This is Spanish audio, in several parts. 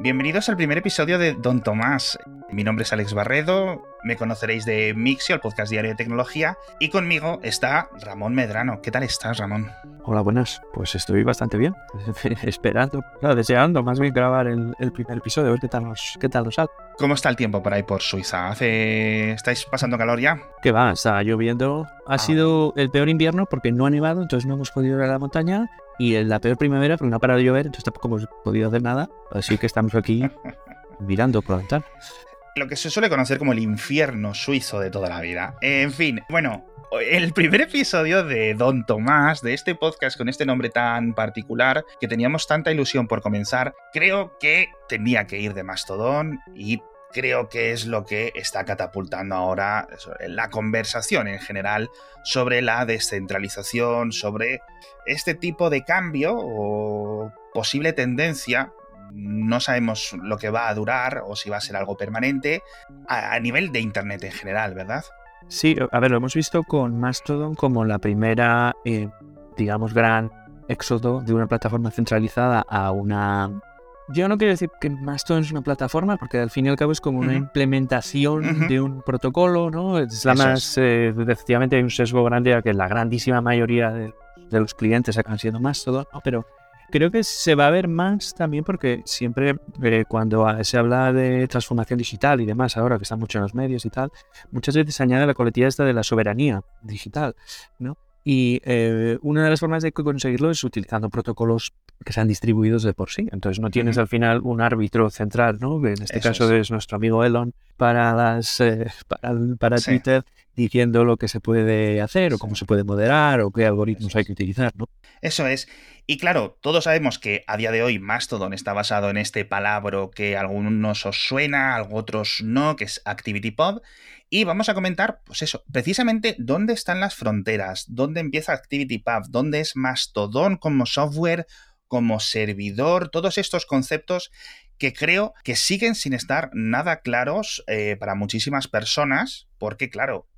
Bienvenidos al primer episodio de Don Tomás. Mi nombre es Alex Barredo, me conoceréis de Mixio, el podcast diario de tecnología, y conmigo está Ramón Medrano. ¿Qué tal estás, Ramón? Hola, buenas. Pues estoy bastante bien, esperando, no, deseando más bien grabar el, primer episodio, a ver qué tal nos, qué tal nos sale. ¿Cómo está el tiempo por ahí por Suiza? ¿Hace... ¿Estáis pasando calor ya? Que va, está lloviendo. Ha ah. sido el peor invierno porque no ha nevado, entonces no hemos podido ir a la montaña y en la peor primavera, porque no ha parado de llover, entonces tampoco hemos podido hacer nada. Así que estamos aquí mirando por la ventana. Lo que se suele conocer como el infierno suizo de toda la vida. En fin, bueno, el primer episodio de Don Tomás, de este podcast con este nombre tan particular, que teníamos tanta ilusión por comenzar, creo que tenía que ir de Mastodón y creo que es lo que está catapultando ahora la conversación en general sobre la descentralización, sobre este tipo de cambio o posible tendencia. No sabemos lo que va a durar o si va a ser algo permanente a, nivel de Internet en general, ¿verdad? Sí, a ver, lo hemos visto con Mastodon como la primera, eh, digamos, gran éxodo de una plataforma centralizada a una yo no quiero decir que Mastodon es una plataforma, porque al fin y al cabo es como una implementación de un protocolo, ¿no? Es la más, eh, efectivamente hay un sesgo grande a que la grandísima mayoría de, los clientes acaban siendo Mastodon, ¿no? Pero creo que se va a ver más también porque siempre eh, cuando se habla de transformación digital y demás, ahora que están mucho en los medios y tal, muchas veces se añade la coletilla esta de la soberanía digital, ¿no? Y eh, una de las formas de conseguirlo es utilizando protocolos que sean distribuidos de por sí. Entonces no tienes al final un árbitro central, ¿no? En este caso es. nuestro amigo Elon para las eh, para, Twitter diciendo lo que se puede hacer o cómo se puede moderar o qué algoritmos hay que utilizar, ¿no? Eso es. Y claro, todos sabemos que a día de hoy Mastodon está basado en este palabra que a algunos os suena, a otros no, que es ActivityPub. Y vamos a comentar, pues eso, precisamente dónde están las fronteras, dónde empieza ActivityPub, dónde es Mastodon como software, como servidor, todos estos conceptos que creo que siguen sin estar nada claros eh, para muchísimas personas, porque claro,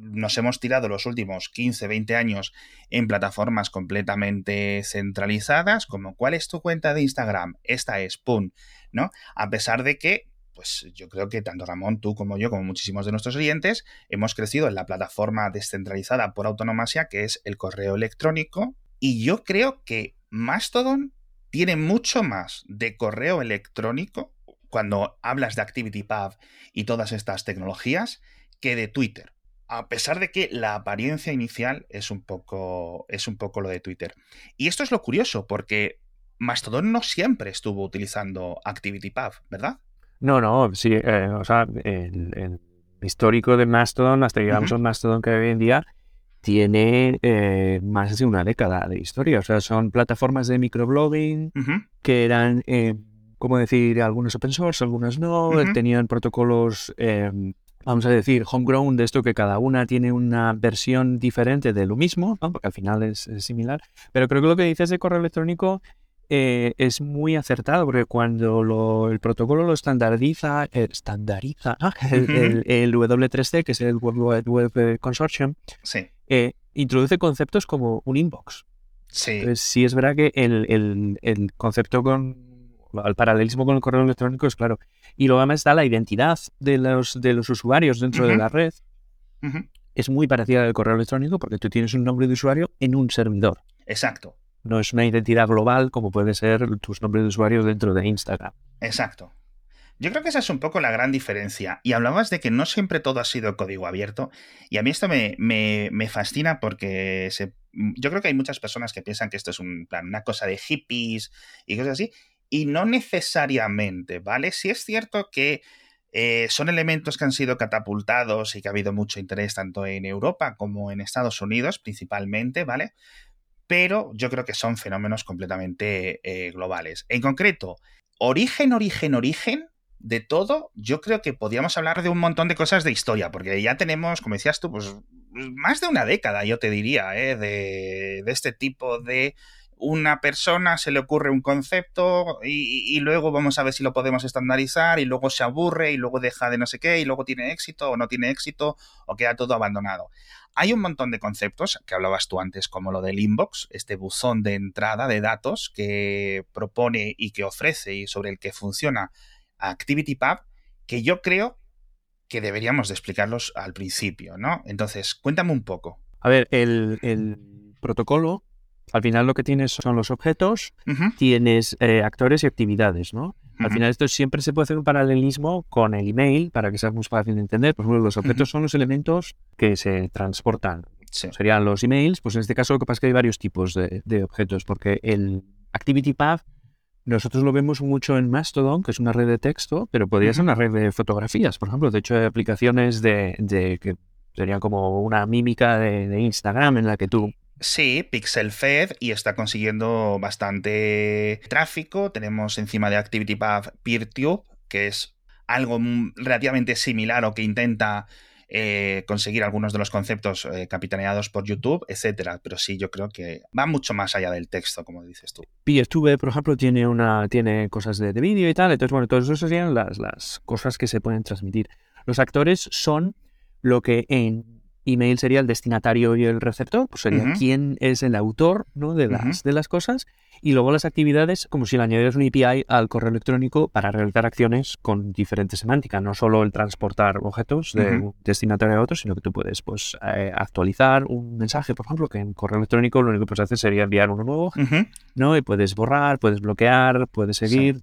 nos hemos tirado los últimos 15, 20 años en plataformas completamente centralizadas, como cuál es tu cuenta de Instagram, esta es, pum, ¿no? A pesar de que pues yo creo que tanto Ramón, tú como yo, como muchísimos de nuestros oyentes, hemos crecido en la plataforma descentralizada por autonomasia que es el correo electrónico. Y yo creo que Mastodon tiene mucho más de correo electrónico cuando hablas de ActivityPub y todas estas tecnologías que de Twitter. A pesar de que la apariencia inicial es un poco, es un poco lo de Twitter. Y esto es lo curioso, porque Mastodon no siempre estuvo utilizando ActivityPub, ¿verdad? No, no, sí, eh, o sea, el, histórico de Mastodon, hasta que llegamos a Mastodon que hoy en día, tiene eh, más de una década de historia. O sea, son plataformas de microblogging que eran, eh, como decir, algunos open source, algunos no, tenían protocolos, vamos a decir, homegrown, de esto que cada una tiene una versión diferente de lo mismo, porque al final es, es, similar. Pero creo que lo que dices de correo electrónico eh, es muy acertado porque cuando el protocolo lo estandariza, eh, estandariza el, W3C, que es el World Wide Web Consortium, eh, introduce conceptos como un inbox. Sí. Entonces, sí es verdad que el, concepto con el paralelismo con el correo electrónico es claro. Y luego además está la identidad de los, de los usuarios dentro de la red. Es muy parecida al correo electrónico porque tú tienes un nombre de usuario en un servidor. Exacto no es una identidad global como puede ser tus nombres de usuario dentro de Instagram. Exacto. Yo creo que esa es un poco la gran diferencia. Y hablabas de que no siempre todo ha sido código abierto. Y a mí esto me, me, fascina porque yo creo que hay muchas personas que piensan que esto es un plan, una cosa de hippies y cosas así. Y no necesariamente, ¿vale? Sí es cierto que eh, son elementos que han sido catapultados y que ha habido mucho interés tanto en Europa como en Estados Unidos principalmente, ¿vale? pero yo creo que son fenómenos completamente eh, globales. En concreto, origen, origen, origen de todo, yo creo que podríamos hablar de un montón de cosas de historia, porque ya tenemos, como decías tú, pues más de una década, yo te diría, ¿eh? de, este tipo de una persona se le ocurre un concepto y, luego vamos a ver si lo podemos estandarizar y luego se aburre y luego deja de no sé qué y luego tiene éxito o no tiene éxito o queda todo abandonado. Hay un montón de conceptos que hablabas tú antes, como lo del inbox, este buzón de entrada de datos que propone y que ofrece y sobre el que funciona ActivityPub, que yo creo que deberíamos de explicarlos al principio, ¿no? Entonces, cuéntame un poco. A ver, el, protocolo, al final lo que tienes son los objetos, tienes eh, actores y actividades, ¿no? Al final esto siempre se puede hacer un paralelismo con el email para que sea muy fácil de entender. Por ejemplo, los objetos son los elementos que se transportan. Serían los emails. Pues en este caso lo que pasa es que hay varios tipos de, de objetos, porque el ActivityPath nosotros lo vemos mucho en Mastodon, que es una red de texto, pero podría ser una red de fotografías, por ejemplo. De hecho, hay aplicaciones de, que serían como una mímica de, Instagram en la que tú Sí, Pixel Fed y está consiguiendo bastante tráfico. Tenemos encima de ActivityPath PeerTube, que es algo relativamente similar o que intenta eh, conseguir algunos de los conceptos eh, capitaneados por YouTube, etcétera. Pero sí, yo creo que va mucho más allá del texto, como dices tú. PeerTube, por ejemplo, tiene una tiene cosas de, vídeo y tal. Entonces, bueno, todas esas serían las, las cosas que se pueden transmitir. Los actores son lo que en email sería el destinatario y el receptor, pues sería quién es el autor ¿no? de, las, de las cosas. Y luego las actividades, como si le añadieras un API al correo electrónico para realizar acciones con diferentes semánticas, no solo el transportar objetos de un destinatario a otro, sino que tú puedes pues, eh, actualizar un mensaje, por ejemplo, que en correo electrónico lo único que puedes hacer sería enviar uno nuevo, ¿no? Y puedes borrar, puedes bloquear, puedes seguir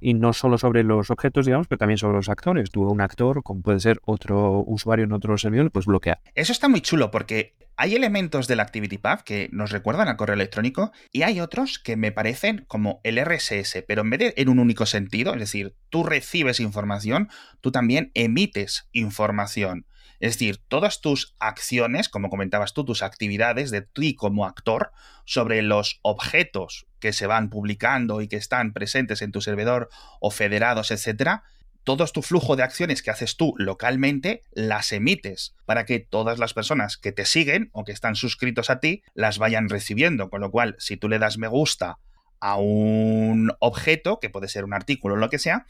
y no solo sobre los objetos, digamos, pero también sobre los actores. Tú, un actor, como puede ser otro usuario en otro servidor, pues bloquear. Eso está muy chulo porque hay elementos del ActivityPath que nos recuerdan al correo electrónico y hay otros que me parecen como el RSS, pero en vez de en un único sentido, es decir, tú recibes información, tú también emites información. Es decir, todas tus acciones, como comentabas tú, tus actividades de ti como actor sobre los objetos que se van publicando y que están presentes en tu servidor o federados, etcétera, todo tu flujo de acciones que haces tú localmente las emites para que todas las personas que te siguen o que están suscritos a ti las vayan recibiendo. Con lo cual, si tú le das me gusta a un objeto, que puede ser un artículo o lo que sea,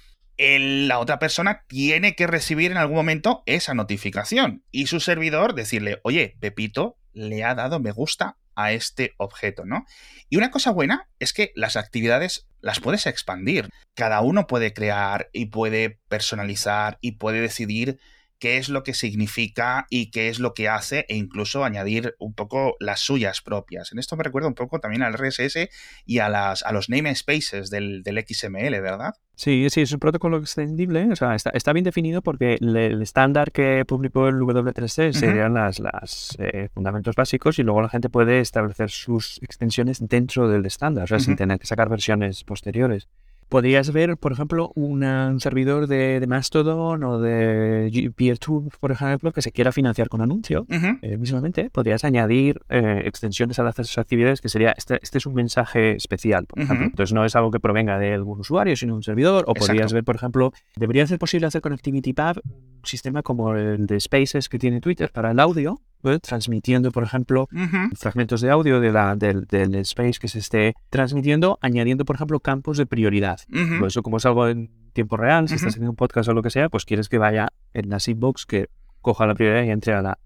la otra persona tiene que recibir en algún momento esa notificación y su servidor decirle, oye, Pepito le ha dado me gusta a este objeto, ¿no? Y una cosa buena es que las actividades las puedes expandir. Cada uno puede crear y puede personalizar y puede decidir qué es lo que significa y qué es lo que hace e incluso añadir un poco las suyas propias. En esto me recuerda un poco también al RSS y a, las, a los namespaces del, del XML, ¿verdad? Sí, sí, es un protocolo extendible, o sea, está, bien definido porque el estándar que publicó el W3C serían las, las eh, fundamentos básicos y luego la gente puede establecer sus extensiones dentro del estándar, o sea, sin tener que sacar versiones posteriores podrías ver, por ejemplo, un servidor de, Mastodon o de PeerTube, por ejemplo, que se quiera financiar con anuncio, eh, mismamente, podrías añadir eh, extensiones a las actividades que sería, este, este es un mensaje especial, por ejemplo. Entonces no es algo que provenga de algún usuario, sino un servidor. O podrías ver, por ejemplo, debería ser posible hacer con ActivityPub un sistema como el de Spaces que tiene Twitter para el audio, transmitiendo, por ejemplo, fragmentos de audio de la, del, del, space que se esté transmitiendo, añadiendo, por ejemplo, campos de prioridad. Por eso, como es algo en tiempo real, si estás haciendo un podcast o lo que sea, pues quieres que vaya en la inbox que coja la prioridad y entre a la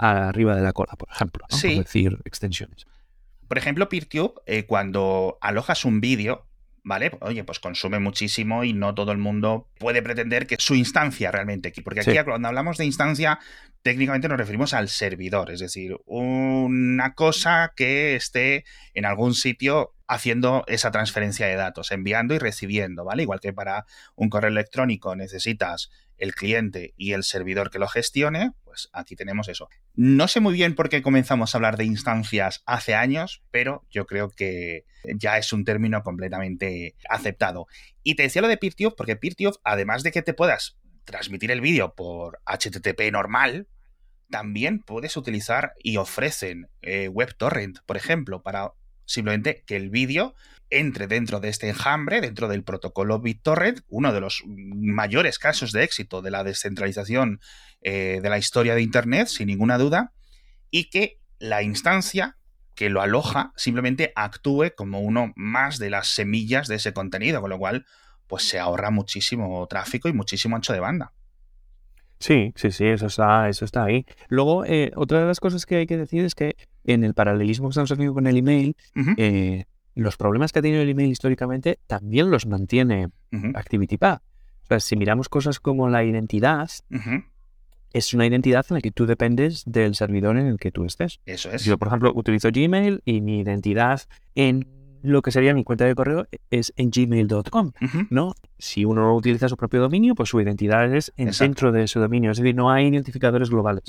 arriba de la cola, por ejemplo. ¿no? Sí. decir, extensiones. Por ejemplo, PeerTube, eh, cuando alojas un vídeo, ¿vale? Oye, pues consume muchísimo y no todo el mundo puede pretender que su instancia realmente, porque aquí cuando hablamos de instancia, técnicamente nos referimos al servidor, es decir, una cosa que esté en algún sitio haciendo esa transferencia de datos, enviando y recibiendo, ¿vale? Igual que para un correo electrónico necesitas el cliente y el servidor que lo gestione, pues aquí tenemos eso. No sé muy bien por qué comenzamos a hablar de instancias hace años, pero yo creo que ya es un término completamente aceptado. Y te decía lo de PeerTube porque PeerTube, además de que te puedas transmitir el vídeo por HTTP normal, también puedes utilizar y ofrecen eh, WebTorrent, por ejemplo, para simplemente que el vídeo entre dentro de este enjambre, dentro del protocolo BitTorrent, uno de los mayores casos de éxito de la descentralización eh, de la historia de Internet, sin ninguna duda, y que la instancia que lo aloja simplemente actúe como uno más de las semillas de ese contenido, con lo cual pues se ahorra muchísimo tráfico y muchísimo ancho de banda. Sí, sí, sí, eso está, eso está ahí. Luego, eh, otra de las cosas que hay que decir es que en el paralelismo que estamos haciendo con el email, eh, los problemas que ha tenido el email históricamente también los mantiene ActivityPub. O sea, si miramos cosas como la identidad, es una identidad en la que tú dependes del servidor en el que tú estés. Eso es. Yo, por ejemplo, utilizo Gmail y mi identidad en lo que sería mi cuenta de correo es en gmail.com, ¿no? Si uno utiliza su propio dominio, pues su identidad es en dentro de su dominio, es decir, no hay identificadores globales.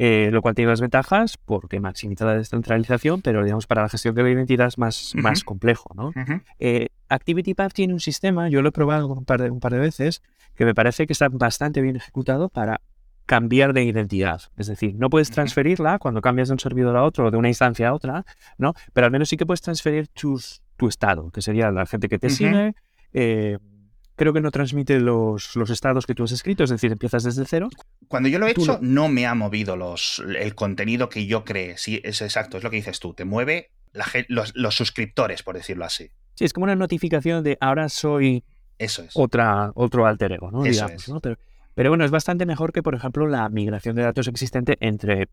Eh, lo cual tiene las ventajas porque maximiza la descentralización, pero digamos para la gestión de la identidad es más, más complejo, ¿no? Eh, ActivityPub tiene un sistema, yo lo he probado un par, de, un par de veces, que me parece que está bastante bien ejecutado para cambiar de identidad. Es decir, no puedes transferirla cuando cambias de un servidor a otro o de una instancia a otra, ¿no? Pero al menos sí que puedes transferir tu estado, que sería la gente que te sigue. Eh, creo que no transmite los, los, estados que tú has escrito, es decir, empiezas desde cero. Cuando yo lo he hecho, no me ha movido los, el contenido que yo cree. Sí, es exacto, es lo que dices tú. Te mueve los, los, suscriptores, por decirlo así. Sí, es como una notificación de ahora soy Eso es. otra, otro alter ego, ¿no? Eso es. ¿no? Pero, pero bueno, es bastante mejor que, por ejemplo, la migración de datos existente entre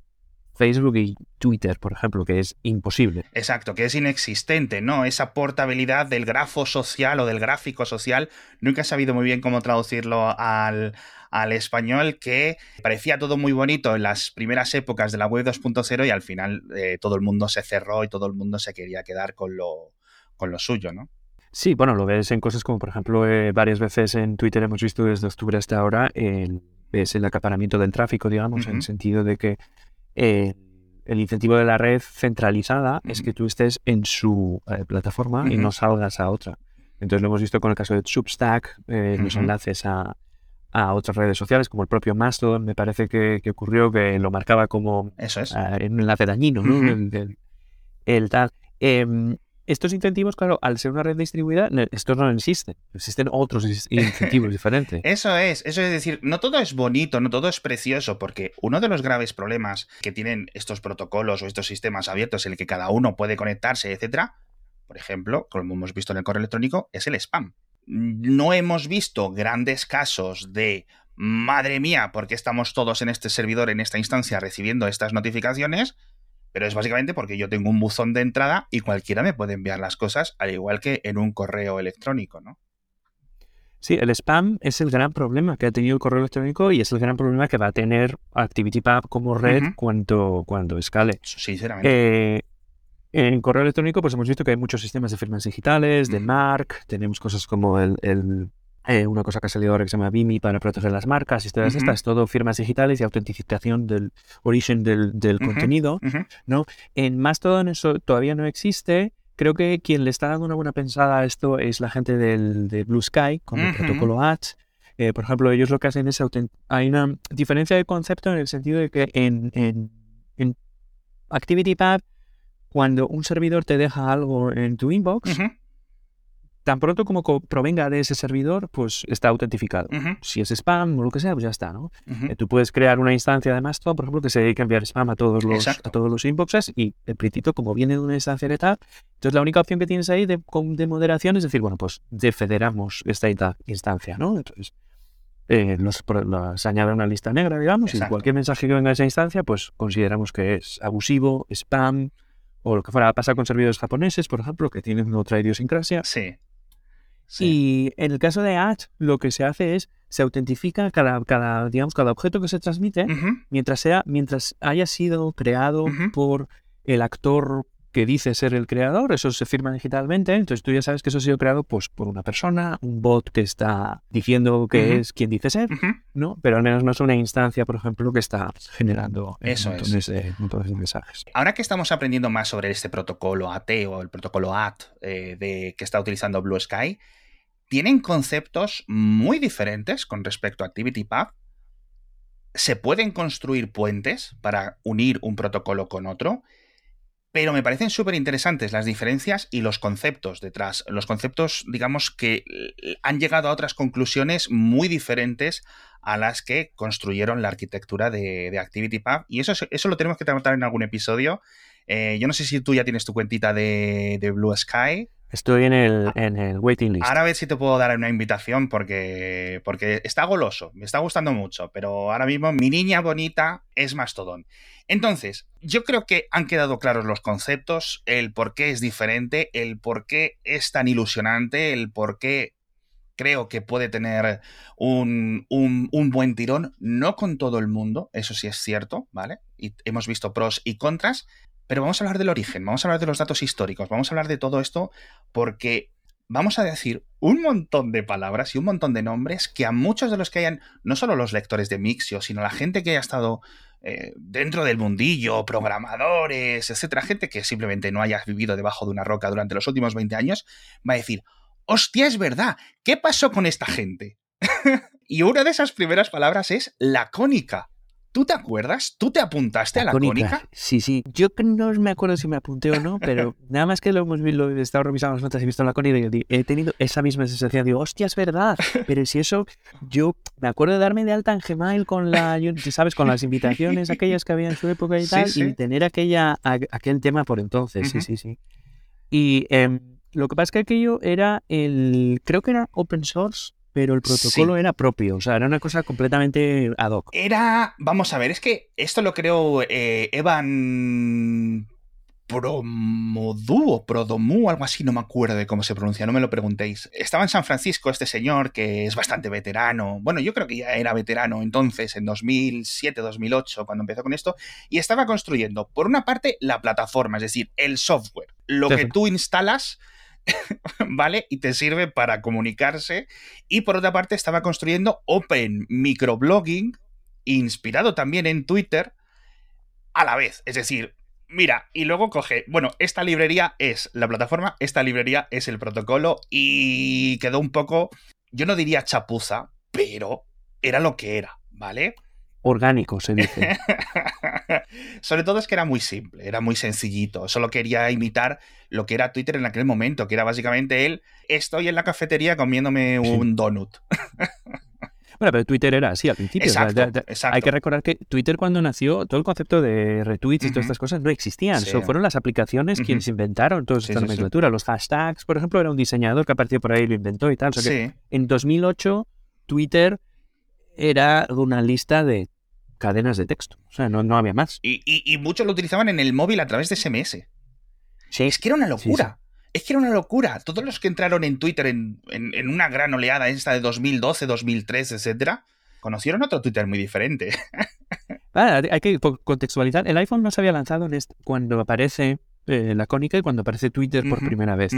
Facebook y Twitter, por ejemplo, que es imposible. Exacto, que es inexistente, ¿no? Esa portabilidad del grafo social o del gráfico social, nunca he sabido muy bien cómo traducirlo al, español, que parecía todo muy bonito en las primeras épocas de la web 2.0 y al final eh, todo el mundo se cerró y todo el mundo se quería quedar con lo, con lo suyo, ¿no? Sí, bueno, lo ves en cosas como, por ejemplo, eh, varias veces en Twitter hemos visto desde octubre hasta ahora, el, ves el acaparamiento del tráfico, digamos, en el sentido de que eh, el incentivo de la red centralizada es que tú estés en su eh, plataforma y no salgas a otra. Entonces lo hemos visto con el caso de Substack, los enlaces a, otras redes sociales, como el propio Mastodon, me parece que, ocurrió que lo marcaba como Eso es. un enlace dañino, ¿no? el, el, tal. Estos incentivos, claro, al ser una red distribuida, estos no existen. Existen otros incentivos diferentes. Eso es, eso es decir, no todo es bonito, no todo es precioso, porque uno de los graves problemas que tienen estos protocolos o estos sistemas abiertos en el que cada uno puede conectarse, etcétera, por ejemplo, como hemos visto en el correo electrónico, es el spam. No hemos visto grandes casos de madre mía, porque estamos todos en este servidor, en esta instancia, recibiendo estas notificaciones, pero es básicamente porque yo tengo un buzón de entrada y cualquiera me puede enviar las cosas, al igual que en un correo electrónico, ¿no? Sí, el spam es el gran problema que ha tenido el correo electrónico y es el gran problema que va a tener ActivityPub como red cuando, cuando escale. Sinceramente. Eh, en correo electrónico, pues hemos visto que hay muchos sistemas de firmas digitales, de MARC, tenemos cosas como el eh, una cosa que ha salido ahora que se llama Vimi para proteger las marcas y todas estas, todo firmas digitales y autentificación del origen del, contenido, ¿no? En Mastodon eso todavía no existe. Creo que quien le está dando una buena pensada a esto es la gente del, de Blue Sky con el protocolo ATS. Eh, por ejemplo, ellos lo que hacen es hay una diferencia de concepto en el sentido de que en, en, en ActivityPub, cuando un servidor te deja algo en tu inbox, tan pronto como provenga de ese servidor, pues está autentificado. Si es spam o lo que sea, pues ya está, ¿no? Eh, tú puedes crear una instancia de Mastodon, por ejemplo, que se dedique a enviar spam a todos los, a todos los inboxes y el pritito, como viene de una instancia de tal, entonces la única opción que tienes ahí de, de moderación es decir, bueno, pues defederamos esta instancia, ¿no? Entonces, eh, los, se añade una lista negra, digamos, y cualquier mensaje que venga de esa instancia, pues consideramos que es abusivo, spam, o lo que fuera. Pasa con servidores japoneses, por ejemplo, que tienen otra idiosincrasia. Sí. Y en el caso de H, lo que se hace es se autentifica cada, cada, digamos, cada objeto que se transmite mientras sea, mientras haya sido creado por el actor que dice ser el creador, eso se firma digitalmente, entonces tú ya sabes que eso ha sido creado pues, por una persona, un bot que está diciendo que es quien dice ser, ¿no? Pero al menos no es una instancia, por ejemplo, que está generando eso montones, de, mensajes. Ahora que estamos aprendiendo más sobre este protocolo AT o el protocolo AT eh, de, que está utilizando Blue Sky, tienen conceptos muy diferentes con respecto a ActivityPub. Se pueden construir puentes para unir un protocolo con otro pero me parecen súper interesantes las diferencias y los conceptos detrás. Los conceptos, digamos, que eh, han llegado a otras conclusiones muy diferentes a las que construyeron la arquitectura de, ActivityPub. Y eso, eso lo tenemos que tratar en algún episodio. Eh, yo no sé si tú ya tienes tu cuentita de, Blue Sky. Estoy en el, en el waiting list. Ahora a ver si te puedo dar una invitación porque, porque está goloso, me está gustando mucho, pero ahora mismo mi niña bonita es Mastodon. Entonces, yo creo que han quedado claros los conceptos, el por qué es diferente, el por qué es tan ilusionante, el por qué creo que puede tener un, buen tirón, no con todo el mundo, eso sí es cierto, ¿vale? Y hemos visto pros y contras, pero vamos a hablar del origen, vamos a hablar de los datos históricos, vamos a hablar de todo esto porque vamos a decir un montón de palabras y un montón de nombres que a muchos de los que hayan, no solo los lectores de Mixio, sino la gente que haya estado eh, dentro del mundillo, programadores, etcétera, gente que simplemente no haya vivido debajo de una roca durante los últimos 20 años, va a decir, hostia, es verdad, ¿qué pasó con esta gente? y una de esas primeras palabras es lacónica. ¿Tú te acuerdas? ¿Tú te apuntaste a la cónica? Sí, sí. Yo no me acuerdo si me apunté o no, pero nada más que lo hemos visto, he estado revisando las notas y he visto la cónica y he tenido esa misma sensación. Digo, hostia, es verdad. Pero si eso, yo me acuerdo de darme de alta en Gmail con la, ¿sabes? Con las invitaciones aquellas que había en su época y tal, y tener aquella, aquel tema por entonces. Sí, sí, sí. Y em, lo que pasa es que aquello era el, creo que era open source, pero el protocolo era propio, o sea, era una cosa completamente ad hoc. Era, vamos a ver, es que esto lo creo eh, Evan Promodu o Prodomu, algo así, no me acuerdo de cómo se pronuncia, no me lo preguntéis. Estaba en San Francisco este señor que es bastante veterano, bueno, yo creo que ya era veterano entonces, en 2007, 2008, cuando empezó con esto, y estaba construyendo, por una parte, la plataforma, es decir, el software, lo que tú instalas ¿vale? Y te sirve para comunicarse. Y por otra parte, estaba construyendo Open Microblogging, inspirado también en Twitter, a la vez. Es decir, mira, y luego coge, bueno, esta librería es la plataforma, esta librería es el protocolo, y quedó un poco, yo no diría chapuza, pero era lo que era, ¿vale? Orgánico, se dice. Sobre todo es que era muy simple, era muy sencillito. Solo quería imitar lo que era Twitter en aquel momento, que era básicamente él, estoy en la cafetería comiéndome un donut. Bueno, pero Twitter era así al principio. Hay que recordar que Twitter cuando nació, todo el concepto de retweets y todas estas cosas no existían. fueron las aplicaciones quienes inventaron toda esta nomenclatura. Los hashtags, por ejemplo, era un diseñador que a partir por ahí lo inventó y tal. en 2008 Twitter era una lista de cadenas de texto. O sea, no, no había más. Y, muchos lo utilizaban en el móvil a través de SMS. Sí. Es que era una locura. Es que era una locura. Todos los que entraron en Twitter en, una gran oleada esta de 2012, 2013, etcétera, conocieron otro Twitter muy diferente. Ah, hay que contextualizar. El iPhone no se había lanzado cuando aparece eh, la cónica y cuando aparece Twitter por primera vez.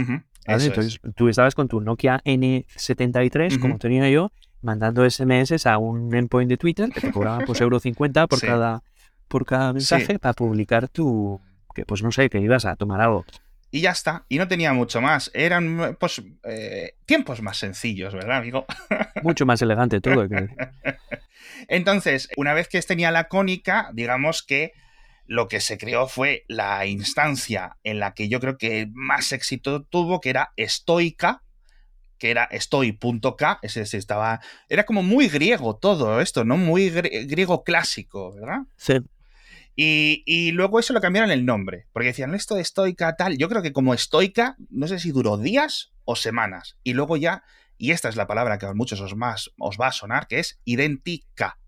Entonces tú estabas con tu Nokia N73, como tenía yo, mandando SMS a un endpoint de Twitter que te cobraban pues euro 50 por cada por cada mensaje para publicar tu que pues no sé, que ibas a tomar algo. Y ya está, y no tenía mucho más. Eran pues eh, tiempos más sencillos, ¿verdad, amigo? Mucho más elegante todo. Entonces, una vez que tenía la cónica, digamos que lo que se creó fue la instancia en la que yo creo que más éxito tuvo, que era estoica, que era estoy.k, ese, estaba, era como muy griego todo esto, ¿no? Muy griego clásico, ¿verdad? Sí. Y, luego eso lo cambiaron el nombre, porque decían esto de estoica tal, yo creo que como estoica, no sé si duró días o semanas, y luego ya, y esta es la palabra que a muchos os, más, os va a sonar, que es idéntica.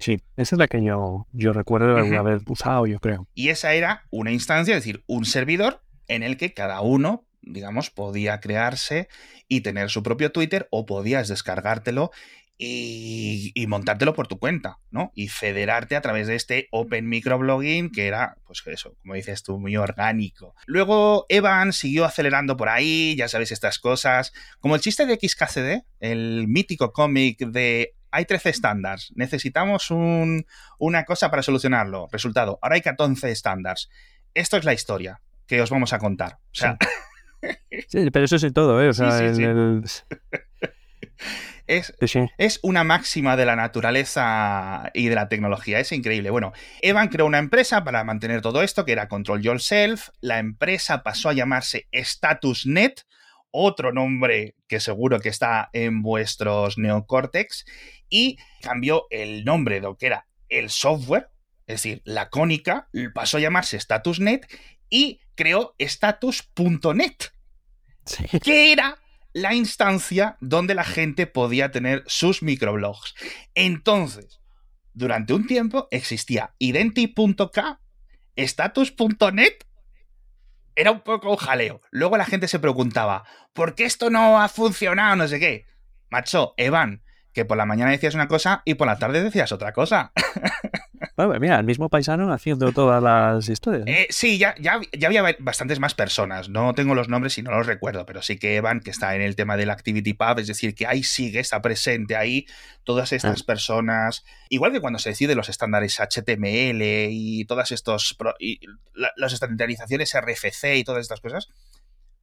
Sí, esa es la que yo, yo recuerdo haber usado, yo creo. Y esa era una instancia, es decir, un servidor en el que cada uno digamos, podía crearse y tener su propio Twitter o podías descargártelo y, montártelo por tu cuenta, ¿no? Y federarte a través de este Open Microblogging, que era, pues eso, como dices tú, muy orgánico. Luego Evan siguió acelerando por ahí, ya sabéis estas cosas, como el chiste de XKCD, el mítico cómic de hay 13 estándares, necesitamos una cosa para solucionarlo. Resultado, ahora hay 14 estándares. Esto es la historia que os vamos a contar. O sea, pero eso es todo, ¿eh? O sea, Es, es, una máxima de la naturaleza y de la tecnología, es increíble. Bueno, Evan creó una empresa para mantener todo esto, que era Control Yourself. La empresa pasó a llamarse StatusNet, otro nombre que seguro que está en vuestros neocórtex, y cambió el nombre de lo que era el software, es decir, Lacónica pasó a llamarse Statusnet y creó status.net, que era la instancia donde la gente podía tener sus microblogs. Entonces, durante un tiempo existía identi.k, status.net. Era un poco un jaleo. Luego la gente se preguntaba, ¿por qué esto no ha funcionado? No sé qué. Macho, Evan, que por la mañana decías una cosa y por la tarde decías otra cosa. Bueno, mira, el mismo paisano haciendo todas las historias. Eh, sí, ya, ya, ya, había bastantes más personas. No tengo los nombres y no los recuerdo, pero sí que Evan, que está en el tema del Activity Pub, es decir, que ahí sigue, está presente ahí todas estas ah. personas. Igual que cuando se decide los estándares HTML y todas estos. Y las estandarizaciones RFC y todas estas cosas,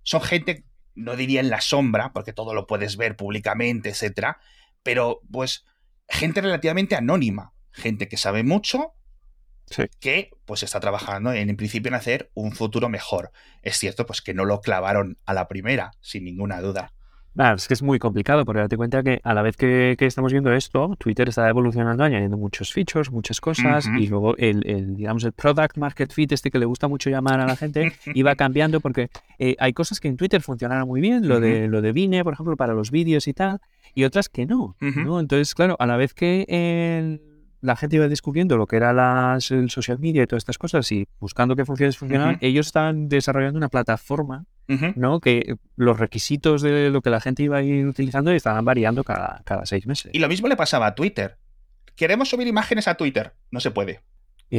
son gente, no diría en la sombra, porque todo lo puedes ver públicamente, etcétera, pero pues gente relativamente anónima gente que sabe mucho, que pues está trabajando en, en, principio en hacer un futuro mejor. Es cierto, pues que no lo clavaron a la primera, sin ninguna duda. es que es muy complicado, porque date cuenta que a la vez que, estamos viendo esto, Twitter está evolucionando, añadiendo muchos features, muchas cosas, y luego el, digamos, el product market fit, este que le gusta mucho llamar a la gente, iba cambiando porque eh, hay cosas que en Twitter funcionaron muy bien, lo, de, lo de Vine, por ejemplo, para los vídeos y tal, y otras que no, ¿no? Entonces, claro, a la vez que el la gente iba descubriendo lo que era las, el social media y todas estas cosas y buscando qué funciones funcionaban, ellos estaban desarrollando una plataforma, ¿no? Que los requisitos de lo que la gente iba a ir utilizando estaban variando cada, cada seis meses. Y lo mismo le pasaba a Twitter. Queremos subir imágenes a Twitter. No se puede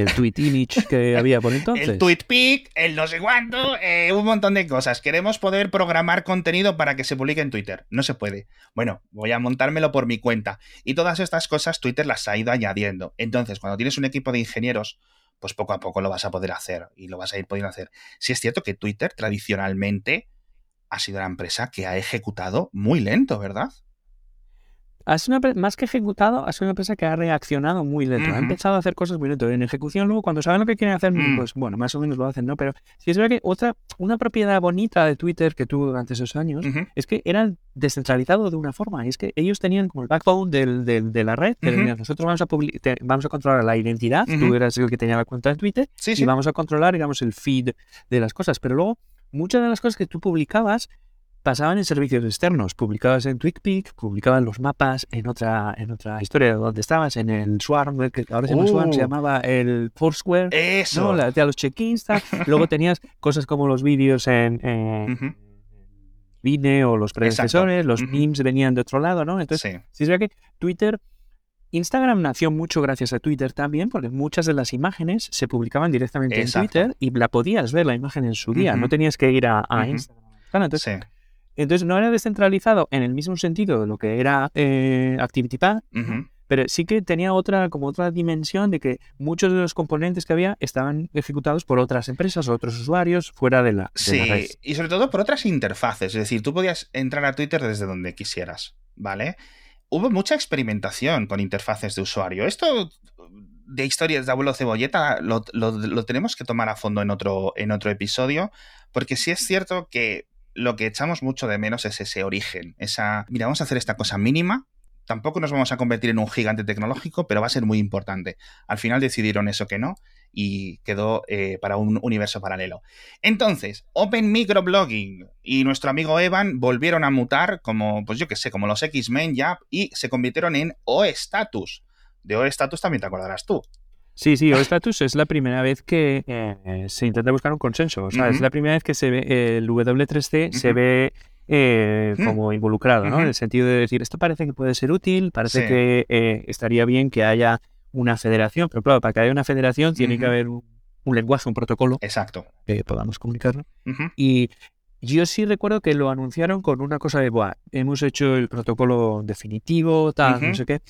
el tweet image que había por entonces. El tweet pic, el no sé cuánto, eh, un montón de cosas. Queremos poder programar contenido para que se publique en Twitter. No se puede. Bueno, voy a montármelo por mi cuenta. Y todas estas cosas Twitter las ha ido añadiendo. Entonces, cuando tienes un equipo de ingenieros, pues poco a poco lo vas a poder hacer y lo vas a ir pudiendo hacer. Sí es cierto que Twitter tradicionalmente ha sido la empresa que ha ejecutado muy lento, ¿verdad? Una, más que ejecutado, ha sido una empresa que ha reaccionado muy lento. Ha empezado a hacer cosas muy lento. En ejecución, luego, cuando saben lo que quieren hacer, mm. pues bueno, más o menos lo hacen, ¿no? Pero si es verdad que otra, una propiedad bonita de Twitter que tuvo durante esos años es que eran descentralizados de una forma. Y es que ellos tenían como el backbone del, de la red. nosotros vamos a, vamos a controlar la identidad. Tú eras el que tenía la cuenta de Twitter. y vamos a controlar, digamos, el feed de las cosas. Pero luego, muchas de las cosas que tú publicabas pasaban en servicios externos, publicabas en TwitPic, publicaban los mapas en otra, en otra historia donde estabas, en el Swarm, que ahora se llama Swarm, se uh. llamaba el Foursquare, Eso. ¿no? de los check-ins, luego tenías cosas como los vídeos en, Vine o los predecesores, los memes venían de otro lado, ¿no? Entonces, sí, es que Twitter Instagram nació mucho gracias a Twitter también, porque muchas de las imágenes se publicaban directamente en Twitter y la podías ver la imagen en su día, no tenías que ir a, Instagram. Entonces, entonces no era descentralizado en el mismo sentido de lo que era eh, ActivityPad, pero sí que tenía otra, como otra dimensión de que muchos de los componentes que había estaban ejecutados por otras empresas, o otros usuarios fuera de la, sí, y sobre todo por otras interfaces. Es decir, tú podías entrar a Twitter desde donde quisieras, ¿vale? Hubo mucha experimentación con interfaces de usuario. Esto de historias de abuelo cebolleta lo, lo, tenemos que tomar a fondo en otro, en otro episodio, porque sí es cierto que lo que echamos mucho de menos es ese origen, esa, mira, vamos a hacer esta cosa mínima, tampoco nos vamos a convertir en un gigante tecnológico, pero va a ser muy importante. Al final decidieron eso que no y quedó eh, para un universo paralelo. Entonces, Open Microblogging y nuestro amigo Evan volvieron a mutar como, pues yo qué sé, como los X-Men ya y se convirtieron en O-Status. De O-Status también te acordarás tú. Sí, sí, O-Status es la primera vez que eh, se intenta buscar un consenso. O sea, es la primera vez que se ve el W3C se ve eh, mm. como involucrado, ¿no? En el sentido de decir, esto parece que puede ser útil, parece que eh, estaría bien que haya una federación, pero claro, para que haya una federación tiene que haber un, lenguaje, un protocolo. Exacto. Que podamos comunicarlo. Y yo sí recuerdo que lo anunciaron con una cosa de, Buah, hemos hecho el protocolo definitivo, tal, no sé qué,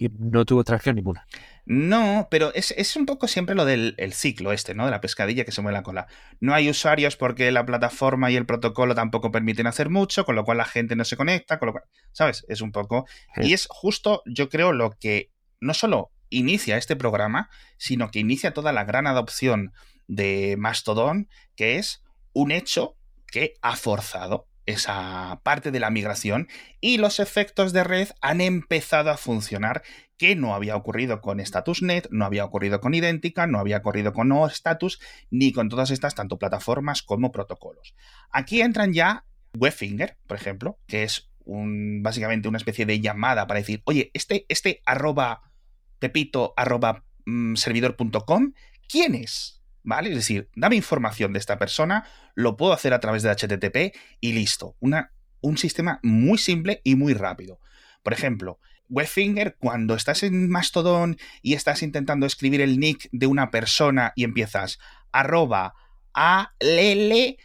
y no tuvo tracción ninguna. No, pero es, un poco siempre lo del ciclo este, ¿no? De la pescadilla que se mueve la cola. No hay usuarios porque la plataforma y el protocolo tampoco permiten hacer mucho, con lo cual la gente no se conecta, con lo cual, ¿sabes? Es un poco... Y es justo, yo creo, lo que no solo inicia este programa, sino que inicia toda la gran adopción de Mastodon, que es un hecho que ha forzado esa parte de la migración y los efectos de red han empezado a funcionar que no había ocurrido con StatusNet, no había ocurrido con Idéntica, no había ocurrido con NoStatus, ni con todas estas tanto plataformas como protocolos. Aquí entran ya Webfinger, por ejemplo, que es un, básicamente una especie de llamada para decir, oye, este, este arroba pepito arroba mm, servidor.com, ¿quién es? ¿Vale? Es decir, dame información de esta persona, lo puedo hacer a través de HTTP y listo. Una, un sistema muy simple y muy rápido. Por ejemplo, Webfinger, cuando estás en Mastodon y estás intentando escribir el nick de una persona y empiezas arroba alele,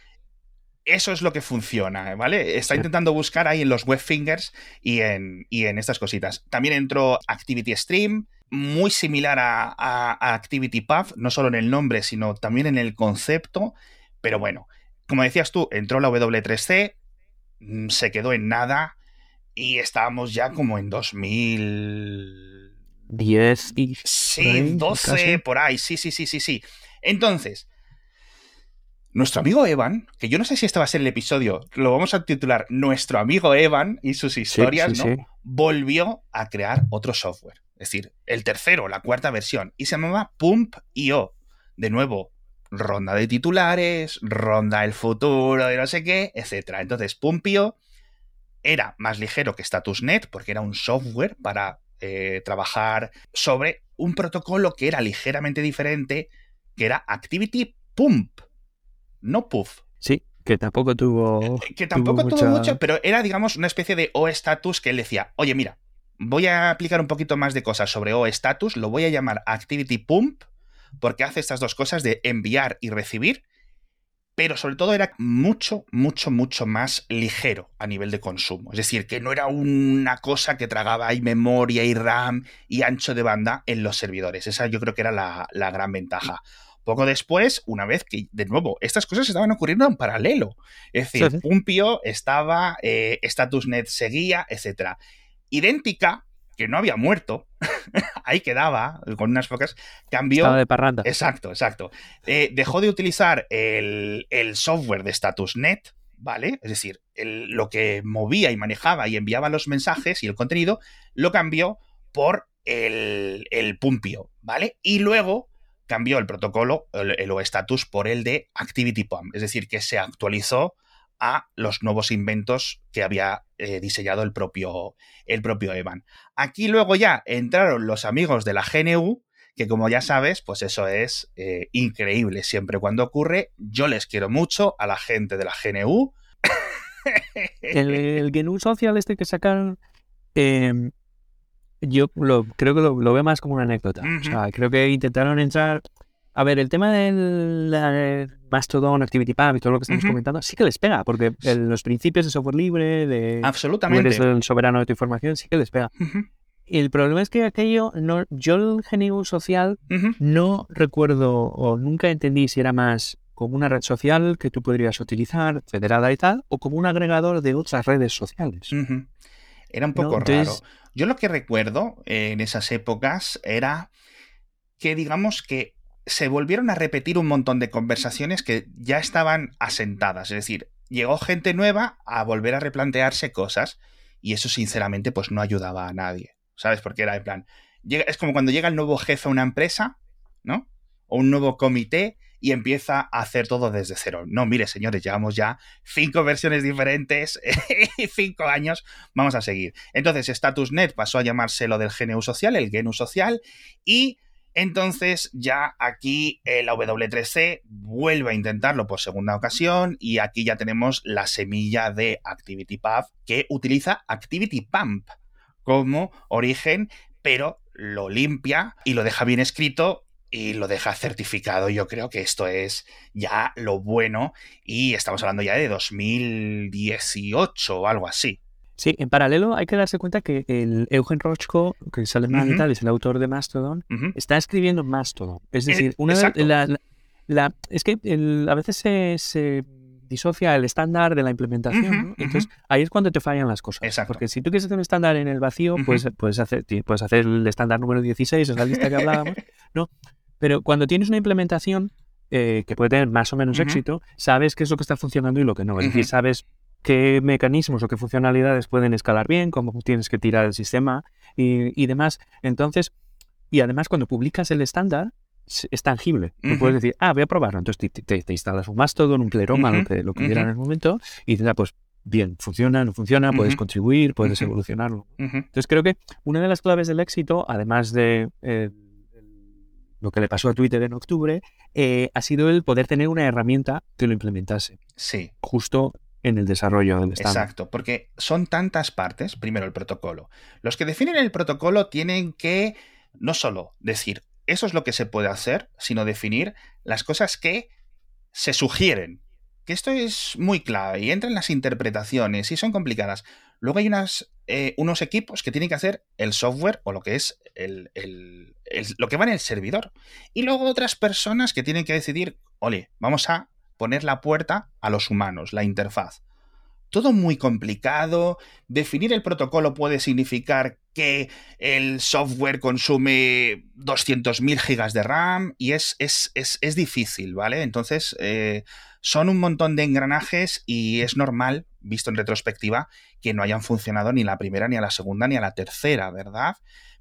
eso es lo que funciona, ¿vale? Está intentando buscar ahí en los Webfingers y en, y en estas cositas. También entró Activity Stream, muy similar a, a, ActivityPub, no solo en el nombre, sino también en el concepto. Pero bueno, como decías tú, entró la W3C, mm, se quedó en nada y estábamos ya como en 2010 y sí, 12 por ahí, sí, sí, sí, sí, sí. Entonces, nuestro amigo Evan, que yo no sé si este va a ser el episodio, lo vamos a titular Nuestro amigo Evan y sus historias, ¿no? Volvió a crear otro software. Es decir, el tercero, la cuarta versión, y se llamaba Pump.io. De nuevo, ronda de titulares, ronda el futuro de no sé qué, etc. Entonces, Pump.io era más ligero que StatusNet porque era un software para eh, trabajar sobre un protocolo que era ligeramente diferente, que era Activity Pump, no Puff. Sí, que tampoco tuvo. Eh, que tampoco tuvo, mucho, pero era, digamos, una especie de O-Status que él decía: Oye, mira, voy a aplicar un poquito más de cosas sobre O-Status, lo voy a llamar Activity Pump, porque hace estas dos cosas de enviar y recibir, pero sobre todo era mucho, mucho, mucho más ligero a nivel de consumo. Es decir, que no era una cosa que tragaba ahí memoria y RAM y ancho de banda en los servidores. Esa yo creo que era la, gran ventaja. Poco después, una vez que, de nuevo, estas cosas estaban ocurriendo en paralelo. Es decir, Pumpio estaba, eh, StatusNet seguía, etc. Idéntica, que no había muerto, ahí quedaba, con unas pocas, cambió... Estaba de parranda. Exacto, exacto. Eh, dejó de utilizar el, software de StatusNet, ¿vale? Es decir, lo que movía y manejaba y enviaba los mensajes y el contenido, lo cambió por el, el Pumpio, ¿vale? Y luego cambió el protocolo, el, el OStatus, por el de ActivityPump, es decir, que se actualizó a los nuevos inventos que había eh, diseñado el propio, el propio Evan. Aquí luego ya entraron los amigos de la GNU, que como ya sabes, pues eso es eh, increíble siempre cuando ocurre. Yo les quiero mucho a la gente de la GNU. el, GNU Social este que sacaron, em, yo lo, creo que lo, veo más como una anécdota. creo que intentaron entrar a ver, el tema del Mastodon, ActivityPub y todo lo que estamos comentando, sí que les pega, porque los principios de software libre, de Absolutamente. eres el soberano de tu información, sí que les pega. El problema es que aquello, no, yo el GNU social no recuerdo o nunca entendí si era más como una red social que tú podrías utilizar, federada y tal, o como un agregador de otras redes sociales. Era un poco raro. Yo lo que recuerdo en esas épocas era que digamos que se volvieron a repetir un montón de conversaciones que ya estaban asentadas. Es decir, llegó gente nueva a volver a replantearse cosas y eso sinceramente pues no ayudaba a nadie. ¿Sabes? Porque era en plan, es como cuando llega el nuevo jefe a una empresa, ¿no? O un nuevo comité y empieza a hacer todo desde cero. No, mire, señores, llevamos ya cinco versiones diferentes y cinco años, vamos a seguir. Entonces, StatusNet pasó a llamarse lo del GNU social, el GNU social, y entonces ya aquí la W3C vuelve a intentarlo por segunda ocasión y aquí ya tenemos la semilla de ActivityPub que utiliza ActivityPump como origen, pero lo limpia y lo deja bien escrito y lo deja certificado. Yo creo que esto es ya lo bueno y estamos hablando ya de 2018 o algo así. Sí, en paralelo hay que darse cuenta que el Eugen Rochko, que es alemán y tal, es el autor de Mastodon, está escribiendo Mastodon. Es eh, decir, una la, es que a veces se, disocia el estándar de la implementación. Entonces, ahí es cuando te fallan las cosas. Porque si tú quieres hacer un estándar en el vacío, pues puedes, hacer, puedes hacer el estándar número 16, es la lista que hablábamos, ¿no? Pero cuando tienes una implementación eh, que puede tener más o menos éxito, sabes qué es lo que está funcionando y lo que no. Es decir, sabes qué mecanismos o qué funcionalidades pueden escalar bien, cómo tienes que tirar el sistema y, demás. Entonces, y además cuando publicas el estándar, es tangible. Tú puedes decir, ah, voy a probarlo. Entonces te, instalas un Mastodon, un Pleroma, lo que, lo que en el momento, y dices, ah, pues bien, funciona, no funciona, puedes contribuir, puedes evolucionarlo. Entonces creo que una de las claves del éxito, además de eh, lo que le pasó a Twitter en octubre, eh, ha sido el poder tener una herramienta que lo implementase. Sí. Justo en el desarrollo del estándar. Exacto, porque son tantas partes, primero el protocolo. Los que definen el protocolo tienen que no solo decir eso es lo que se puede hacer, sino definir las cosas que se sugieren que esto es muy clave y entra en las interpretaciones y son complicadas. Luego hay eh, unos equipos que tienen que hacer el software o lo que es el, lo que va en el servidor. Y luego otras personas que tienen que decidir, ole, vamos a poner la puerta a los humanos, la interfaz. Todo muy complicado. Definir el protocolo puede significar que el software consume 200.000 gigas de RAM y es, es, es, difícil, ¿vale? Entonces, eh, son un montón de engranajes y es normal, visto en retrospectiva, que no hayan funcionado ni la primera, ni a la segunda, ni a la tercera, ¿verdad?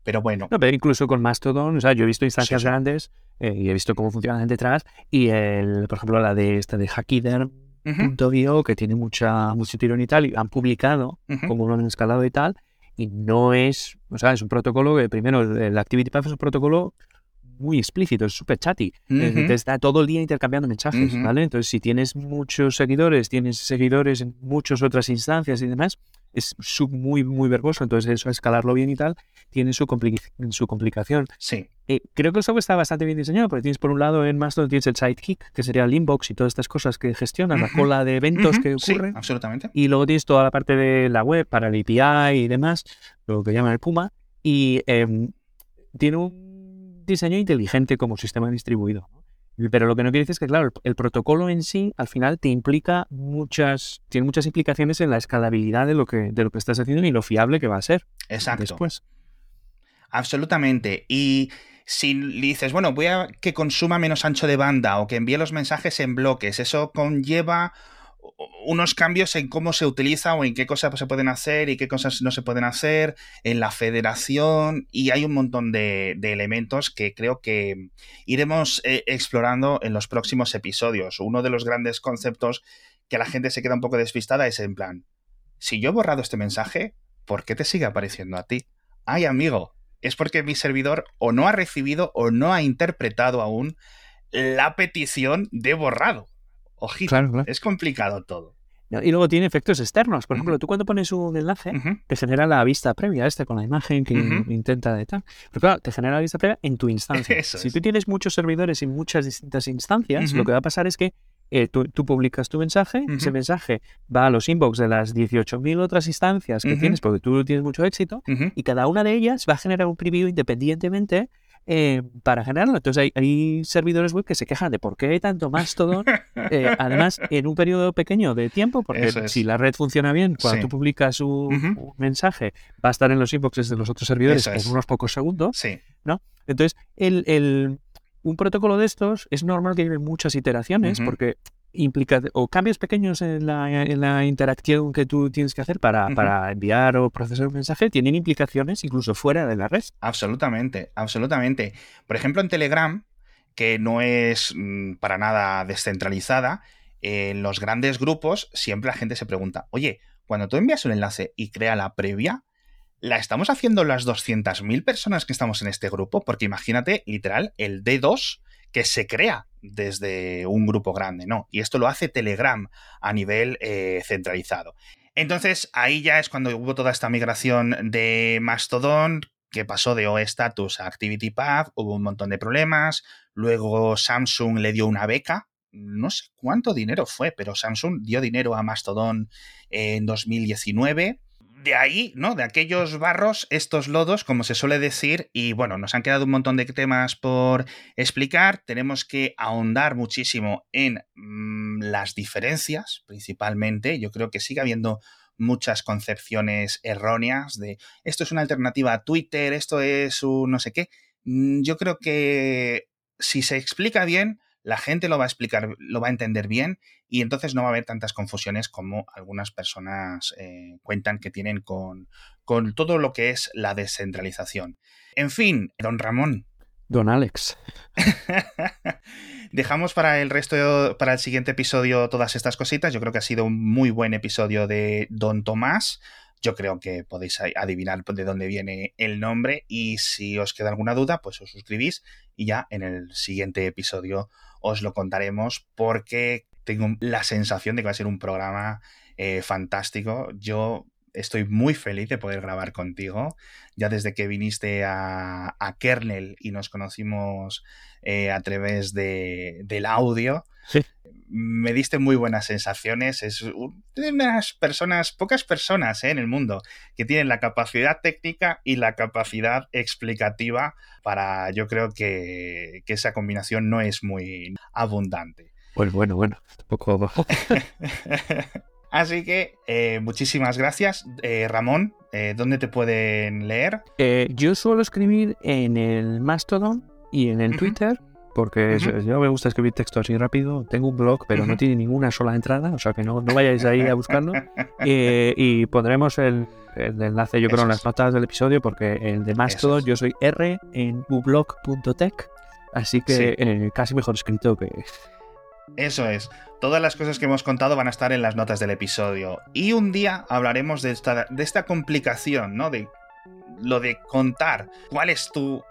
Pero bueno. No, pero incluso con Mastodon, o sea, yo he visto instancias grandes eh, y he visto cómo funcionan detrás. Y el, por ejemplo, la de esta de Hackider.io, que tiene mucha, mucho tirón y tal, y han publicado como lo han escalado y tal. Y no es, o sea, es un protocolo que primero el ActivityPath es un protocolo muy explícito, es súper chatty. Te está todo el día intercambiando mensajes, ¿vale? Entonces, si tienes muchos seguidores, tienes seguidores en muchas otras instancias y demás, es muy, muy verboso. Entonces, eso, escalarlo bien y tal, tiene su, su complicación. Sí. Eh, creo que el software está bastante bien diseñado, porque tienes por un lado en Mastodon tienes el Sidekick, que sería el inbox y todas estas cosas que gestionan, la cola de eventos que ocurren. Sí, absolutamente. Y luego tienes toda la parte de la web para el API y demás, lo que llaman el Puma. Y em, tiene un diseño inteligente como sistema distribuido. Pero lo que no quiere decir es que, claro, el, protocolo en sí al final te implica muchas, tiene muchas implicaciones en la escalabilidad de lo que, de lo que estás haciendo y lo fiable que va a ser. Exacto. Después. Absolutamente. Y si dices, bueno, voy a que consuma menos ancho de banda o que envíe los mensajes en bloques, eso conlleva unos cambios en cómo se utiliza o en qué cosas se pueden hacer y qué cosas no se pueden hacer, en la federación y hay un montón de, elementos que creo que iremos eh, explorando en los próximos episodios. Uno de los grandes conceptos que la gente se queda un poco despistada es en plan, si yo he borrado este mensaje, ¿por qué te sigue apareciendo a ti? Ay, amigo, es porque mi servidor o no ha recibido o no ha interpretado aún la petición de borrado. Ojito, es complicado todo. Y luego tiene efectos externos. Por ejemplo, tú cuando pones un enlace, te genera la vista previa, este con la imagen que intenta de tal. Pero claro, te genera la vista previa en tu instancia. si tú tienes muchos servidores y muchas distintas instancias, lo que va a pasar es que eh, tú, publicas tu mensaje, ese mensaje va a los inbox de las 18.000 otras instancias que tienes, porque tú tienes mucho éxito, y cada una de ellas va a generar un preview independientemente eh, para generarlo. Entonces hay, servidores web que se quejan de por qué hay tanto más todo, eh, además en un periodo pequeño de tiempo, porque si la red funciona bien, cuando tú publicas un, mensaje, va a estar en los inboxes de los otros servidores en unos pocos segundos. ¿no? Entonces, el, un protocolo de estos es normal que lleve muchas iteraciones, porque implica o cambios pequeños en la, interacción que tú tienes que hacer para, enviar o procesar un mensaje tienen implicaciones incluso fuera de la red. Absolutamente, absolutamente. Por ejemplo, en Telegram, que no es mm, para nada descentralizada, en los grandes grupos siempre la gente se pregunta, oye, cuando tú envías un enlace y crea la previa, ¿la estamos haciendo las 200.000 personas que estamos en este grupo? Porque imagínate, literal, el D2 que se crea desde un grupo grande, ¿no? Y esto lo hace Telegram a nivel eh, centralizado. Entonces, ahí ya es cuando hubo toda esta migración de Mastodon, que pasó de OStatus a ActivityPath, hubo un montón de problemas, luego Samsung le dio una beca, no sé cuánto dinero fue, pero Samsung dio dinero a Mastodon en 2019 de ahí, ¿no? De aquellos barros, estos lodos, como se suele decir, y bueno, nos han quedado un montón de temas por explicar. Tenemos que ahondar muchísimo en mm, las diferencias, principalmente. Yo creo que sigue habiendo muchas concepciones erróneas de esto es una alternativa a Twitter, esto es un no sé qué. Mm, yo creo que si se explica bien, la gente lo va a explicar, lo va a entender bien y entonces no va a haber tantas confusiones como algunas personas eh, cuentan que tienen con, con todo lo que es la descentralización. En fin, don Ramón. Don Alex. Dejamos para el resto, para el siguiente episodio, todas estas cositas. Yo creo que ha sido un muy buen episodio de Don Tomás. Yo creo que podéis adivinar de dónde viene el nombre y si os queda alguna duda, pues os suscribís y ya en el siguiente episodio os lo contaremos porque tengo la sensación de que va a ser un programa eh, fantástico. Yo estoy muy feliz de poder grabar contigo. Ya desde que viniste a, Kernel y nos conocimos eh, a través de, del audio, me diste muy buenas sensaciones. Es unas personas, pocas personas eh, en el mundo que tienen la capacidad técnica y la capacidad explicativa para, yo creo que, que esa combinación no es muy abundante. Pues bueno, bueno, poco... Así que eh, muchísimas gracias. Eh, Ramón, eh, ¿dónde te pueden leer? yo suelo escribir en el Mastodon y en el Twitter, porque yo me gusta escribir texto así rápido. Tengo un blog, pero no tiene ninguna sola entrada, o sea que no, no vayáis ahí a buscarlo. y pondremos el, enlace, yo creo, en las notas del episodio, porque el de Mastodon yo soy R en ublog.tech, así que casi mejor escrito que... Eso es. Todas las cosas que hemos contado van a estar en las notas del episodio. Y un día hablaremos de esta, de esta complicación, ¿no? De lo de contar cuál es tu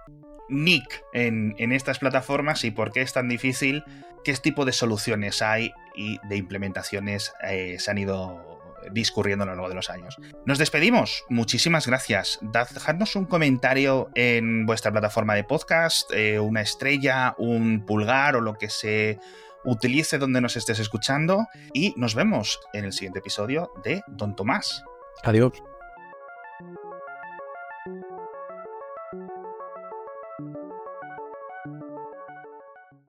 nick en, estas plataformas y por qué es tan difícil, qué tipo de soluciones hay y de implementaciones eh, se han ido discurriendo a lo largo de los años. Nos despedimos. Muchísimas gracias. Dejadnos un comentario en vuestra plataforma de podcast, eh, una estrella, un pulgar o lo que se utilice donde nos estés escuchando y nos vemos en el siguiente episodio de Don Tomás. Adiós.